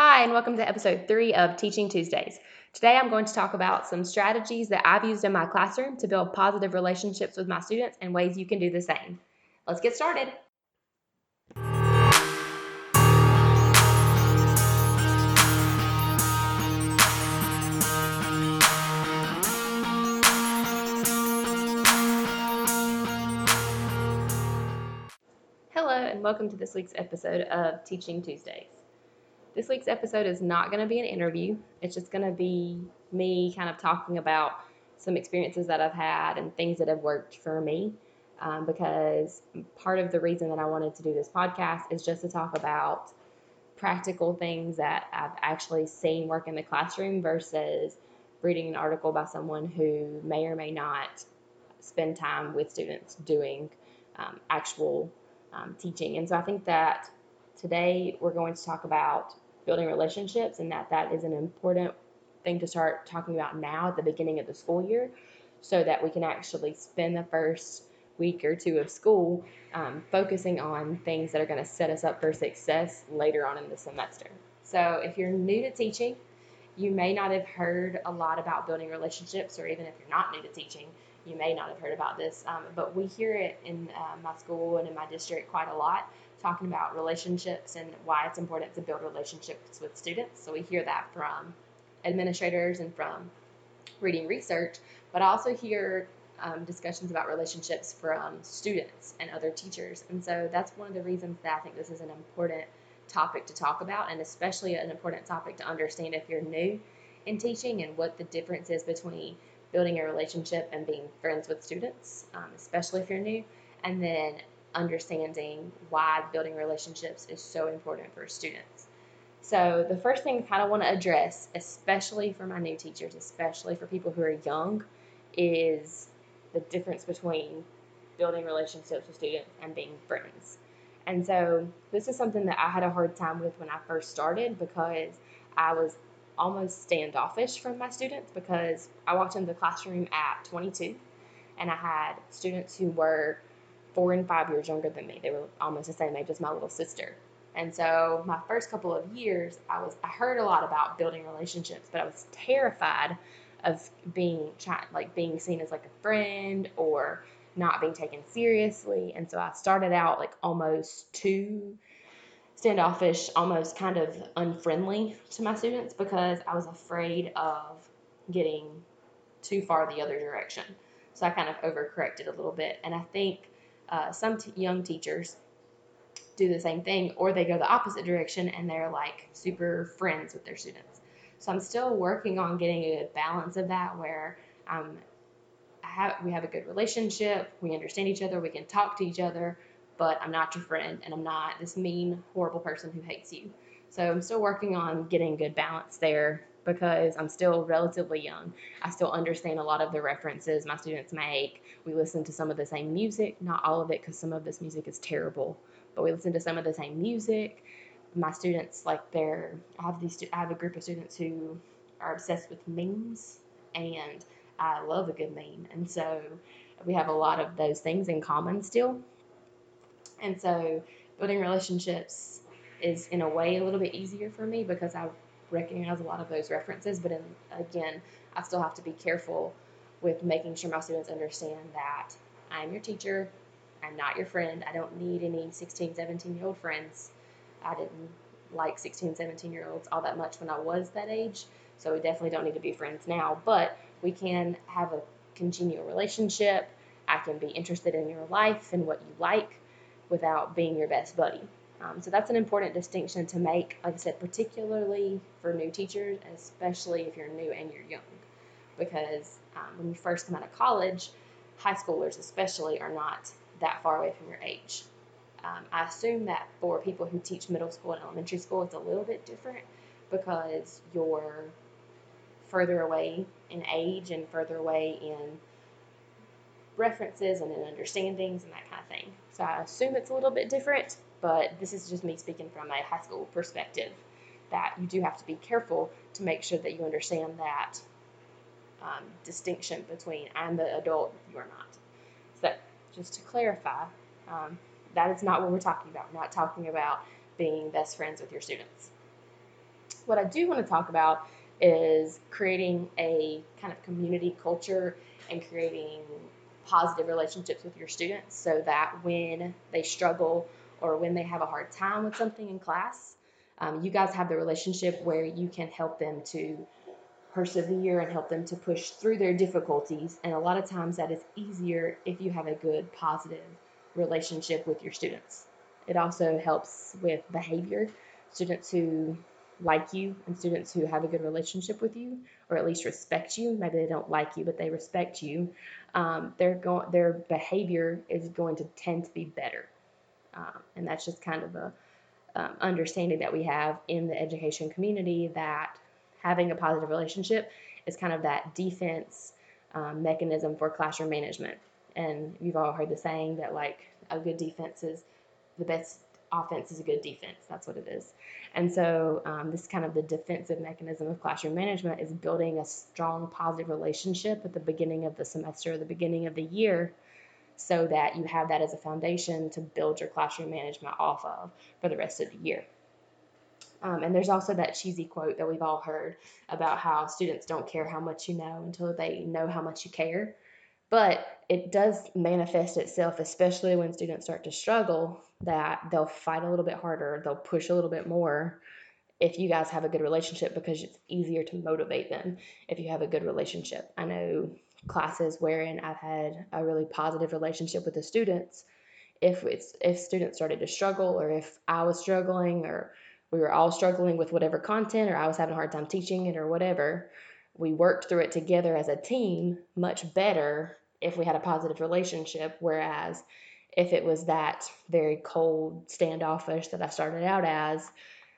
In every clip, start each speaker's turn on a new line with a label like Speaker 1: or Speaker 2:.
Speaker 1: Hi, and welcome to episode three of Teaching Tuesdays. Today I'm going to talk about some strategies that I've used in my classroom to build positive relationships with my students and ways you can do the same. Let's get started. Hello, and welcome to this week's episode of Teaching Tuesdays. This week's episode is not going to be an interview, it's just going to be me kind of talking about some experiences that I've had and things that have worked for me. Um, because part of the reason that I wanted to do this podcast is just to talk about practical things that I've actually seen work in the classroom versus reading an article by someone who may or may not spend time with students doing um, actual um, teaching. And so I think that today we're going to talk about building relationships and that that is an important thing to start talking about now at the beginning of the school year so that we can actually spend the first week or two of school um, focusing on things that are going to set us up for success later on in the semester. So if you're new to teaching, you may not have heard a lot about building relationships, or even if you're not new to teaching, you may not have heard about this, um, but we hear it in uh, my school and in my district quite a lot, talking about relationships and why it's important to build relationships with students. So we hear that from administrators and from reading research, but I also hear um, discussions about relationships from students and other teachers. And so that's one of the reasons that I think this is an important topic to talk about, and especially an important topic to understand if you're new in teaching and what the difference is between building a relationship and being friends with students, um, especially if you're new, and then understanding why building relationships is so important for students. So, the first thing I kind of want to address, especially for my new teachers, especially for people who are young, is the difference between building relationships with students and being friends. And so, this is something that I had a hard time with when I first started because I was almost standoffish from my students because I walked into the classroom at 22 and I had students who were four and five years younger than me. They were almost the same age as my little sister. And so my first couple of years, I was I heard a lot about building relationships, but I was terrified of being like being seen as like a friend or not being taken seriously. And so I started out like almost too standoffish, almost kind of unfriendly to my students because I was afraid of getting too far the other direction. So I kind of overcorrected a little bit. And I think uh, some t- young teachers do the same thing, or they go the opposite direction and they're like super friends with their students. So I'm still working on getting a good balance of that where um, have, we have a good relationship, we understand each other, we can talk to each other, but I'm not your friend and I'm not this mean, horrible person who hates you. So I'm still working on getting good balance there because I'm still relatively young. I still understand a lot of the references my students make. We listen to some of the same music, not all of it because some of this music is terrible, but we listen to some of the same music. My students like they're I have these I have a group of students who are obsessed with memes and I love a good meme. And so we have a lot of those things in common still. And so building relationships is in a way a little bit easier for me because I recognize a lot of those references. But in, again, I still have to be careful with making sure my students understand that I'm your teacher. I'm not your friend. I don't need any 16, 17 year old friends. I didn't like 16, 17 year olds all that much when I was that age. So we definitely don't need to be friends now. But we can have a congenial relationship. I can be interested in your life and what you like without being your best buddy. Um, so that's an important distinction to make, like I said, particularly for new teachers, especially if you're new and you're young. Because um, when you first come out of college, high schoolers especially are not that far away from your age. Um, I assume that for people who teach middle school and elementary school, it's a little bit different because you're further away in age and further away in references and in understandings and that kind of thing. So I assume it's a little bit different, but this is just me speaking from a high school perspective that you do have to be careful to make sure that you understand that um, distinction between I'm the adult, you're not. So just to clarify, um, that is not what we're talking about. We're not talking about being best friends with your students. what I do want to talk about is creating a kind of community culture and creating positive relationships with your students so that when they struggle or when they have a hard time with something in class, um, you guys have the relationship where you can help them to persevere and help them to push through their difficulties. And a lot of times that is easier if you have a good, positive relationship with your students. It also helps with behavior. Students who like you and students who have a good relationship with you, or at least respect you. Maybe they don't like you, but they respect you. Um, their go- their behavior is going to tend to be better, um, and that's just kind of a um, understanding that we have in the education community that having a positive relationship is kind of that defense um, mechanism for classroom management. And you've all heard the saying that like a good defense is the best offense is a good defense. That's what it is. And so, um, this kind of the defensive mechanism of classroom management is building a strong positive relationship at the beginning of the semester, the beginning of the year, so that you have that as a foundation to build your classroom management off of for the rest of the year. Um, and there's also that cheesy quote that we've all heard about how students don't care how much you know until they know how much you care. But it does manifest itself, especially when students start to struggle, that they'll fight a little bit harder, they'll push a little bit more if you guys have a good relationship because it's easier to motivate them if you have a good relationship. I know classes wherein I've had a really positive relationship with the students. If it's if students started to struggle or if I was struggling or we were all struggling with whatever content or I was having a hard time teaching it or whatever, we worked through it together as a team much better if we had a positive relationship. Whereas if it was that very cold, standoffish that I started out as,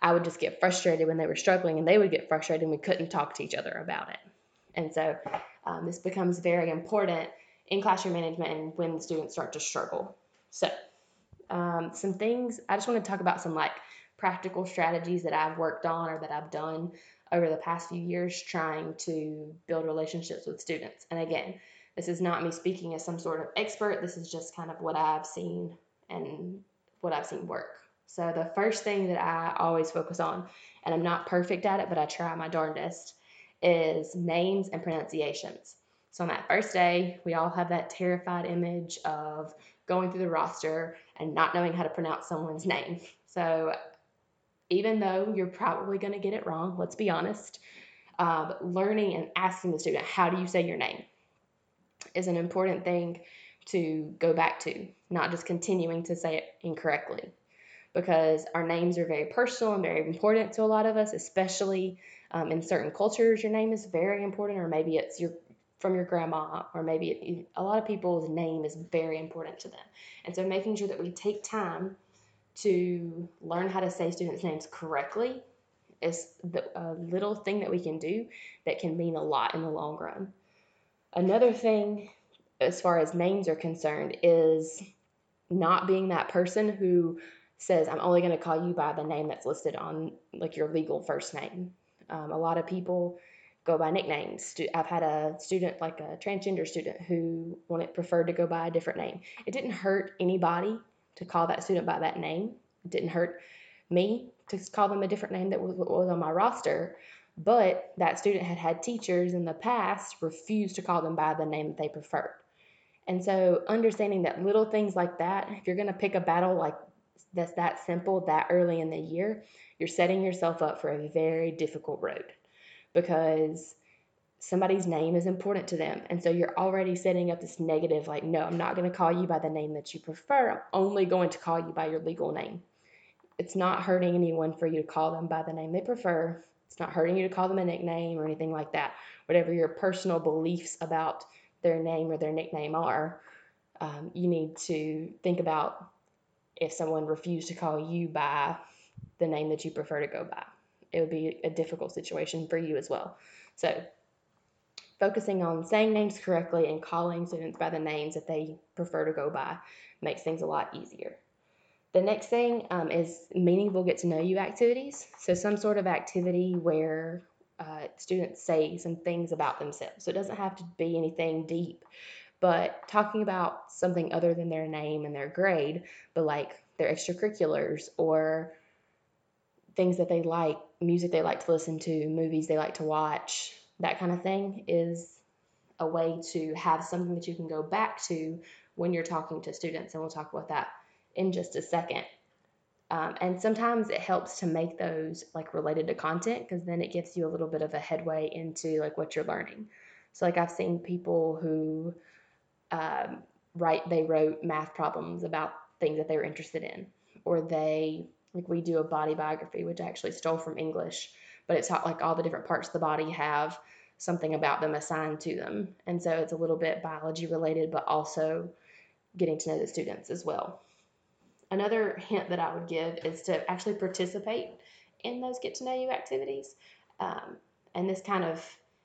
Speaker 1: I would just get frustrated when they were struggling and they would get frustrated and we couldn't talk to each other about it. And so um, this becomes very important in classroom management and when students start to struggle. So, um, some things I just want to talk about some like practical strategies that I've worked on or that I've done over the past few years trying to build relationships with students. And again, this is not me speaking as some sort of expert, this is just kind of what I've seen and what I've seen work. So, the first thing that I always focus on, and I'm not perfect at it, but I try my darndest, is names and pronunciations. So, on that first day, we all have that terrified image of going through the roster and not knowing how to pronounce someone's name. So, even though you're probably going to get it wrong, let's be honest, uh, learning and asking the student, how do you say your name, is an important thing to go back to, not just continuing to say it incorrectly. Because our names are very personal and very important to a lot of us, especially um, in certain cultures. Your name is very important, or maybe it's your from your grandma, or maybe it, a lot of people's name is very important to them. And so, making sure that we take time to learn how to say students' names correctly is the, a little thing that we can do that can mean a lot in the long run. Another thing, as far as names are concerned, is not being that person who says, I'm only going to call you by the name that's listed on like your legal first name. Um, a lot of people go by nicknames. I've had a student, like a transgender student, who wanted preferred to go by a different name. It didn't hurt anybody to call that student by that name. It didn't hurt me to call them a different name that was, was on my roster. But that student had had teachers in the past refuse to call them by the name that they preferred. And so, understanding that little things like that, if you're going to pick a battle like that's that simple that early in the year, you're setting yourself up for a very difficult road because somebody's name is important to them. And so you're already setting up this negative, like, no, I'm not going to call you by the name that you prefer. I'm only going to call you by your legal name. It's not hurting anyone for you to call them by the name they prefer. It's not hurting you to call them a nickname or anything like that. Whatever your personal beliefs about their name or their nickname are, um, you need to think about if someone refused to call you by the name that you prefer to go by. It would be a difficult situation for you as well. So focusing on saying names correctly and calling students by the names that they prefer to go by makes things a lot easier. The next thing um, is meaningful get to know you activities. So, some sort of activity where uh, students say some things about themselves. So, it doesn't have to be anything deep, but talking about something other than their name and their grade, but like their extracurriculars or things that they like, music they like to listen to, movies they like to watch, that kind of thing is a way to have something that you can go back to when you're talking to students. And we'll talk about that in just a second. Um, and sometimes it helps to make those like related to content because then it gives you a little bit of a headway into like what you're learning. So like I've seen people who um, write they wrote math problems about things that they were interested in, or they like we do a body biography which I actually stole from English, but it's taught like all the different parts of the body have something about them assigned to them, and so it's a little bit biology related, but also getting to know the students as well. Another hint that I would give is to actually participate in those get to know you activities. Um, and this kind of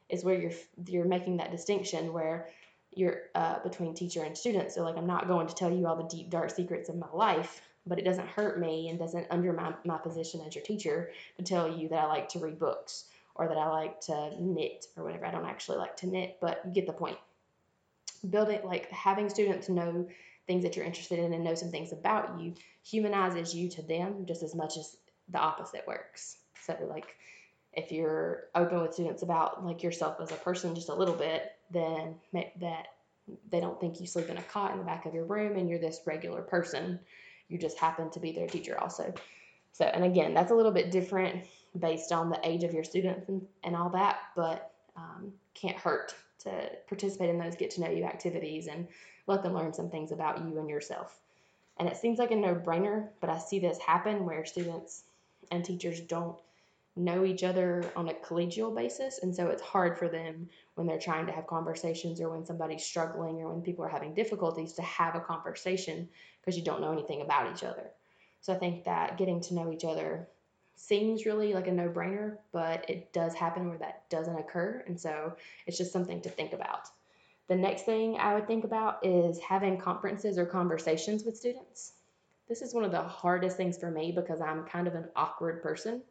Speaker 1: is where you're you're making that distinction where you're uh, between teacher and student. So like I'm not going to tell you all the deep dark secrets of my life, but it doesn't hurt me and doesn't undermine my position as your teacher to tell you that I like to read books or that I like to knit or whatever. I don't actually like to knit, but you get the point. Building like having students know things that you're interested in and know some things about you humanizes you to them just as much as the opposite works. So like if you're open with students about like yourself as a person just a little bit, then that they don't think you sleep in a cot in the back of your room and you're this regular person. You just happen to be their teacher also. So, and again, that's a little bit different based on the age of your students and, and all that, but um, can't hurt to participate in those get to know you activities and let them learn some things about you and yourself. And it seems like a no brainer, but I see this happen where students and teachers don't know each other on a collegial basis. And so it's hard for them when they're trying to have conversations or when somebody's struggling or when people are having difficulties to have a conversation because you don't know anything about each other. So I think that getting to know each other seems really like a no brainer, but it does happen where that doesn't occur. And so it's just something to think about. The next thing I would think about is having conferences or conversations with students. This is one of the hardest things for me because I'm kind of an awkward person.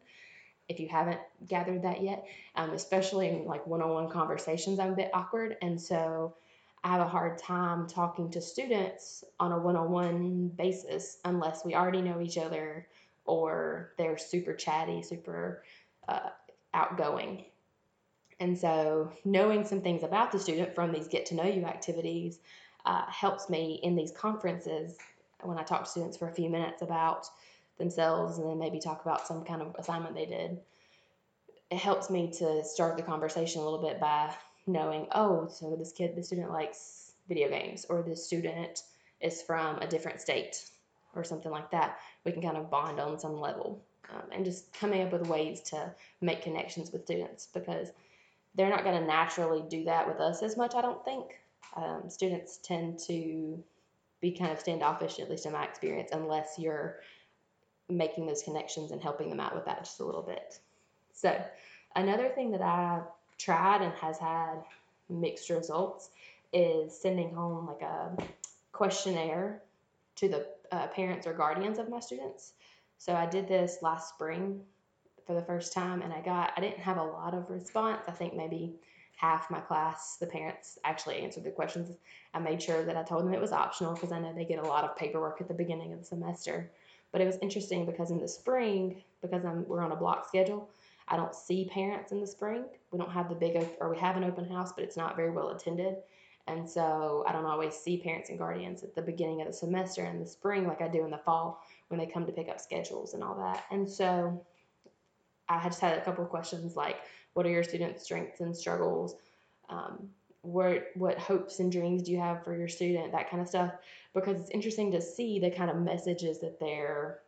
Speaker 1: If you haven't gathered that yet, um, especially in like one on one conversations, I'm a bit awkward. And so I have a hard time talking to students on a one on one basis unless we already know each other or they're super chatty, super uh, outgoing. And so, knowing some things about the student from these get to know you activities uh, helps me in these conferences when I talk to students for a few minutes about themselves and then maybe talk about some kind of assignment they did. It helps me to start the conversation a little bit by knowing, oh, so this kid, the student likes video games, or this student is from a different state, or something like that. We can kind of bond on some level. Um, and just coming up with ways to make connections with students because they're not going to naturally do that with us as much, I don't think. Um, students tend to be kind of standoffish, at least in my experience, unless you're making those connections and helping them out with that just a little bit. So, another thing that I tried and has had mixed results is sending home like a questionnaire to the uh, parents or guardians of my students. So, I did this last spring for the first time and I got I didn't have a lot of response. I think maybe half my class, the parents actually answered the questions. I made sure that I told them it was optional because I know they get a lot of paperwork at the beginning of the semester. But it was interesting because in the spring, because I'm we're on a block schedule, I don't see parents in the spring. We don't have the big or we have an open house, but it's not very well attended. And so I don't always see parents and guardians at the beginning of the semester in the spring like I do in the fall when they come to pick up schedules and all that. And so I just had a couple of questions like, what are your students' strengths and struggles? Um, what what hopes and dreams do you have for your student? That kind of stuff, because it's interesting to see the kind of messages that they're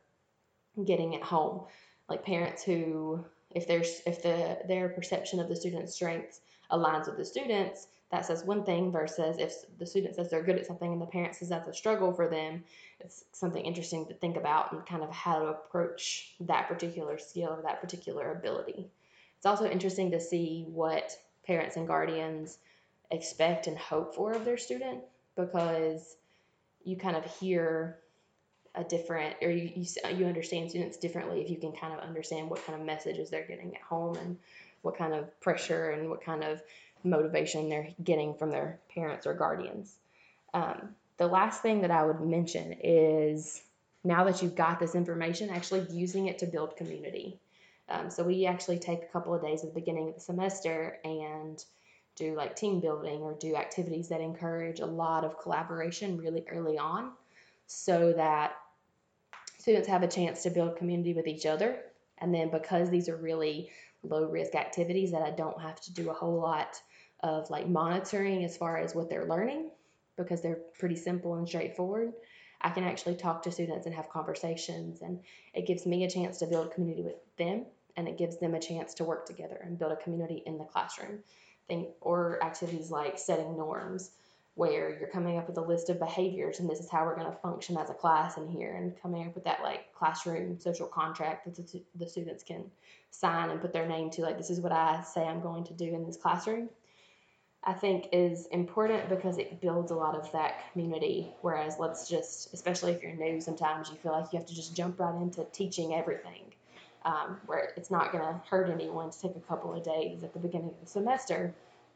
Speaker 1: getting at home, like parents who, if there's if the their perception of the student's strengths aligns with the students, that says one thing versus if the student says they're good at something and the parent says that's a struggle for them it's something interesting to think about and kind of how to approach that particular skill or that particular ability. It's also interesting to see what parents and guardians expect and hope for of their student because you kind of hear a different or you, you, you understand students differently if you can kind of understand what kind of messages they're getting at home and what kind of pressure and what kind of motivation they're getting from their parents or guardians. Um, the last thing that I would mention is now that you've got this information, actually using it to build community. Um, so we actually take a couple of days at the beginning of the semester and do like team building or do activities that encourage a lot of collaboration really early on so that students have a chance to build community with each other. And then because these are really low risk activities that I don't have to do a whole lot of like monitoring as far as what they're learning because they're pretty simple and straightforward. I can actually talk to students and have conversations, and it gives me a chance to build community with them, and it gives them a chance to work together and build a community in the classroom. Think or activities like setting norms, where you're coming up with a list of behaviors, and this is how we're going to function as a class in here, and coming up with that like classroom social contract that the, the students can sign and put their name to. Like this is what I say I'm going to do in this classroom I think is important because it builds a lot of that community. Whereas, let's just, especially if you're new, sometimes you feel like you have to just jump right into teaching everything, um, where it's not going to hurt anyone to take a couple of days at the beginning of the semester,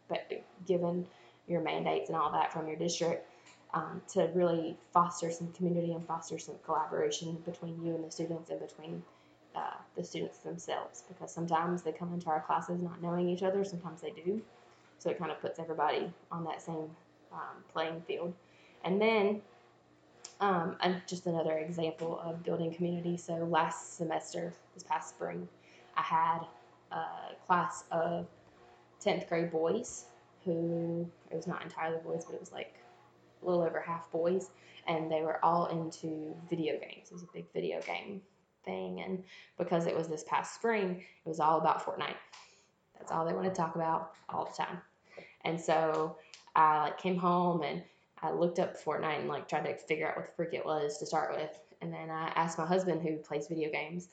Speaker 1: but given your mandates and all that from your district, um, to really foster some community and foster some collaboration between you and the students and between uh, the students themselves. Because sometimes they come into our classes not knowing each other, sometimes they do. So it kind of puts everybody on that same um, playing field. And then, um, and just another example of building community. So last semester, this past spring, I had a class of 10th grade boys who, it was not entirely boys, but it was like a little over half boys. And they were all into video games. It was a big video game thing. And because it was this past spring, it was all about Fortnite. That's all they want to talk about all the time. And so I like came home and I looked up Fortnite and like tried to figure out what the freak it was to start with. And then I asked my husband who plays video games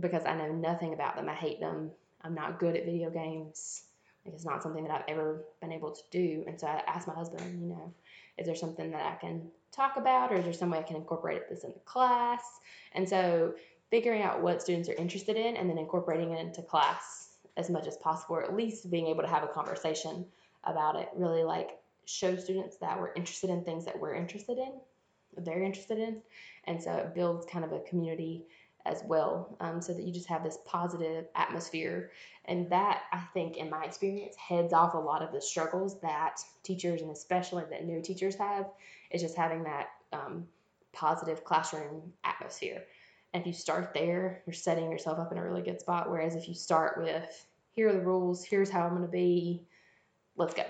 Speaker 1: because I know nothing about them. I hate them. I'm not good at video games. Like it's not something that I've ever been able to do. And so I asked my husband, you know, is there something that I can talk about or is there some way I can incorporate this into class? And so figuring out what students are interested in and then incorporating it into class as much as possible, or at least being able to have a conversation about it really like show students that we're interested in things that we're interested in they're interested in. And so it builds kind of a community as well um, so that you just have this positive atmosphere. And that i think in my experience heads off a lot of the struggles that teachers and especially that new teachers have is just having that um, positive classroom atmosphere. And if you start there you're setting yourself up in a really good spot whereas if you start with here are the rules here's how i'm going to be let's go.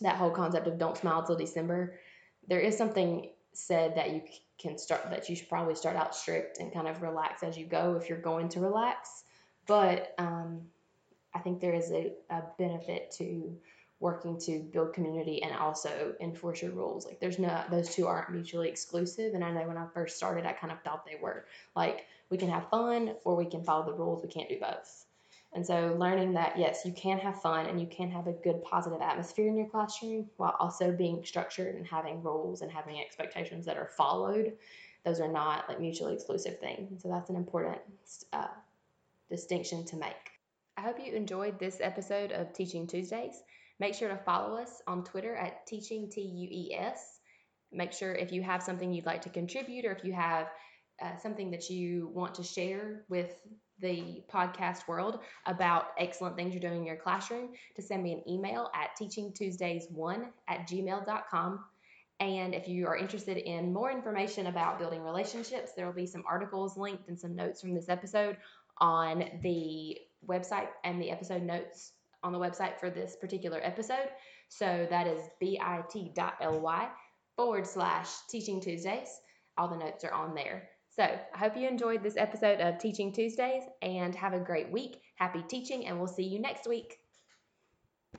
Speaker 1: That whole concept of don't smile till December. There is something said that you can start that you should probably start out strict and kind of relax as you go if you're going to relax. But um, I think there is a, a benefit to working to build community and also enforce your rules. Like there's no those two aren't mutually exclusive. And I know when I first started, I kind of thought they were. Like we can have fun or we can follow the rules. We can't do both. And so learning that yes, you can have fun and you can have a good positive atmosphere in your classroom while also being structured and having rules and having expectations that are followed. Those are not like mutually exclusive things. So that's an important uh, distinction to make. I hope you enjoyed this episode of Teaching Tuesdays. Make sure to follow us on Twitter at Teaching T U E S. Make sure if you have something you'd like to contribute or if you have uh, something that you want to share with the podcast world about excellent things you're doing in your classroom to send me an email at teachingtuesdays1 at gmail.com. And if you are interested in more information about building relationships, there will be some articles linked and some notes from this episode on the website and the episode notes on the website for this particular episode. So that is bit.ly forward slash teaching Tuesdays. All the notes are on there. So I hope you enjoyed this episode of Teaching Tuesdays and have a great week. Happy teaching, and we'll see you next week.